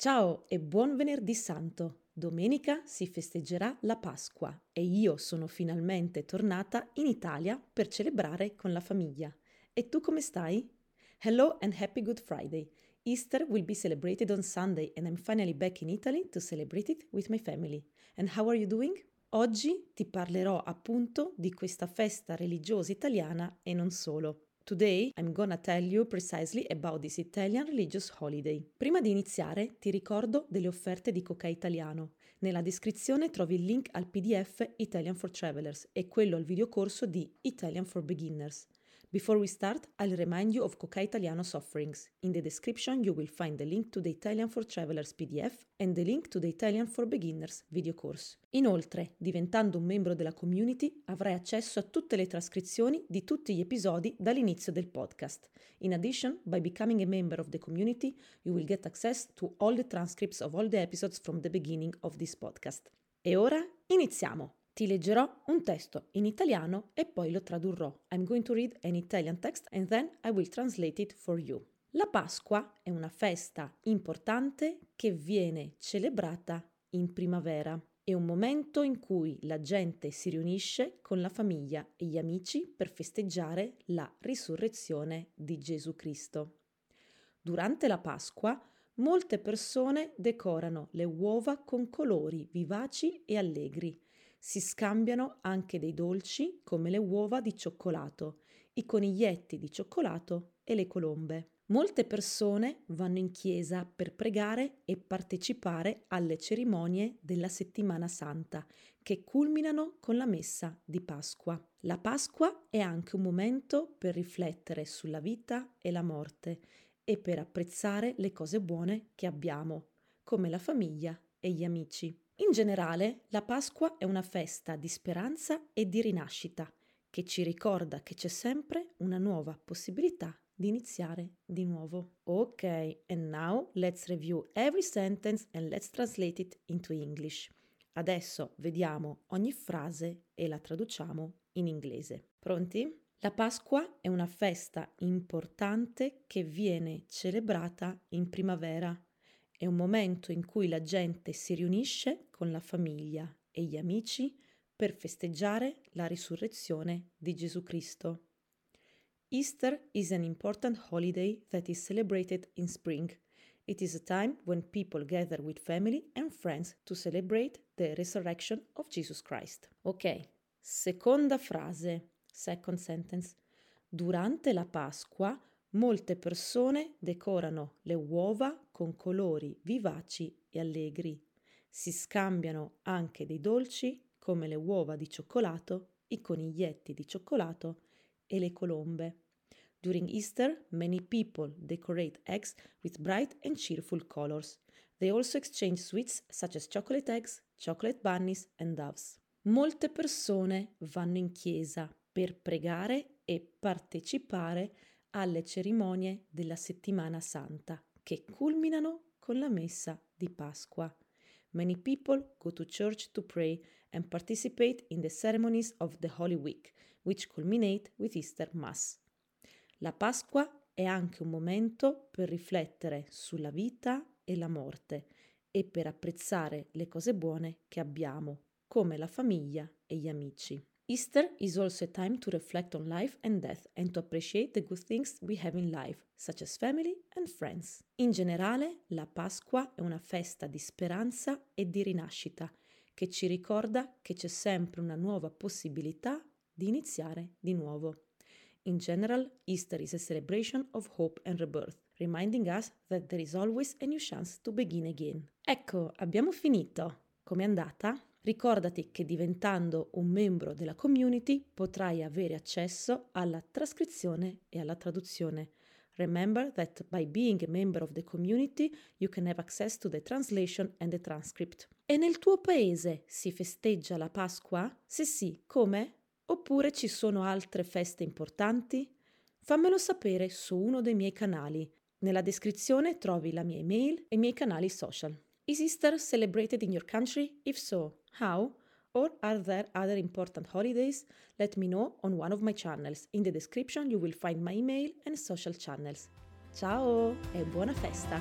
Ciao e buon venerdì santo! Domenica si festeggerà la Pasqua e io sono finalmente tornata in Italia per celebrare con la famiglia. E tu come stai? Hello and happy Good Friday! Easter will be celebrated on Sunday and I'm finally back in Italy to celebrate it with my family. And how are you doing? Oggi ti parlerò appunto di questa festa religiosa italiana e non solo. Today I'm gonna tell you precisely about this Italian religious holiday. Prima di iniziare ti ricordo delle offerte di Coca Italiano. Nella descrizione trovi il link al PDF Italian for Travelers e quello al videocorso di Italian for Beginners. Before we start, I'll remind you of Coca Italiano's offerings. In the description, you will find the link to the Italian for Travelers PDF and the link to the Italian for Beginners video course. Inoltre, diventando un membro della community, avrai accesso a tutte le trascrizioni di tutti gli episodi dall'inizio del podcast. In addition, by becoming a member of the community, you will get access to all the transcripts of all the episodes from the beginning of this podcast. E ora iniziamo! Ti leggerò un testo in italiano e poi lo tradurrò. I'm going to read an Italian text and then I will translate it for you. La Pasqua è una festa importante che viene celebrata in primavera. È un momento in cui la gente si riunisce con la famiglia e gli amici per festeggiare la risurrezione di Gesù Cristo. Durante la Pasqua molte persone decorano le uova con colori vivaci e allegri si scambiano anche dei dolci come le uova di cioccolato, i coniglietti di cioccolato e le colombe. Molte persone vanno in chiesa per pregare e partecipare alle cerimonie della settimana santa, che culminano con la messa di Pasqua. La Pasqua è anche un momento per riflettere sulla vita e la morte e per apprezzare le cose buone che abbiamo, come la famiglia e gli amici. In generale, la Pasqua è una festa di speranza e di rinascita che ci ricorda che c'è sempre una nuova possibilità di iniziare di nuovo. Ok, and now let's review every sentence and let's translate it into English. Adesso vediamo ogni frase e la traduciamo in inglese. Pronti? La Pasqua è una festa importante che viene celebrata in primavera è un momento in cui la gente si riunisce con la famiglia e gli amici per festeggiare la risurrezione di Gesù Cristo. Easter is an important holiday that is celebrated in spring. It is a time when people gather with family and friends to celebrate the resurrection of Jesus Christ. Ok, seconda frase, second sentence. Durante la Pasqua Molte persone decorano le uova con colori vivaci e allegri. Si scambiano anche dei dolci come le uova di cioccolato, i coniglietti di cioccolato e le colombe. During Easter, many people decorate eggs with bright and cheerful colors. They also exchange sweets such as chocolate eggs, chocolate bunnies and doves. Molte persone vanno in chiesa per pregare e partecipare alle cerimonie della settimana santa che culminano con la messa di Pasqua. Many people go to church to pray and participate in the ceremonies of the Holy Week, which culminate with Easter Mass. La Pasqua è anche un momento per riflettere sulla vita e la morte e per apprezzare le cose buone che abbiamo, come la famiglia e gli amici. Easter is also a time to reflect on life and death and to appreciate the good things we have in life, such as family and friends. In generale, la Pasqua è una festa di speranza e di rinascita che ci ricorda che c'è sempre una nuova possibilità di iniziare di nuovo. In general, Easter is a celebration of hope and rebirth, reminding us that there is always a new chance to begin again. Ecco, abbiamo finito. Com'è andata? Ricordati che diventando un membro della community potrai avere accesso alla trascrizione e alla traduzione. Remember that by being a member of the community you can have access to the translation and the transcript. E nel tuo paese si festeggia la Pasqua? Se sì, come? Oppure ci sono altre feste importanti? Fammelo sapere su uno dei miei canali. Nella descrizione trovi la mia email e i miei canali social. Is Easter celebrated in your country? If so, how? Or are there other important holidays? Let me know on one of my channels. In the description you will find my email and social channels. Ciao e buona festa!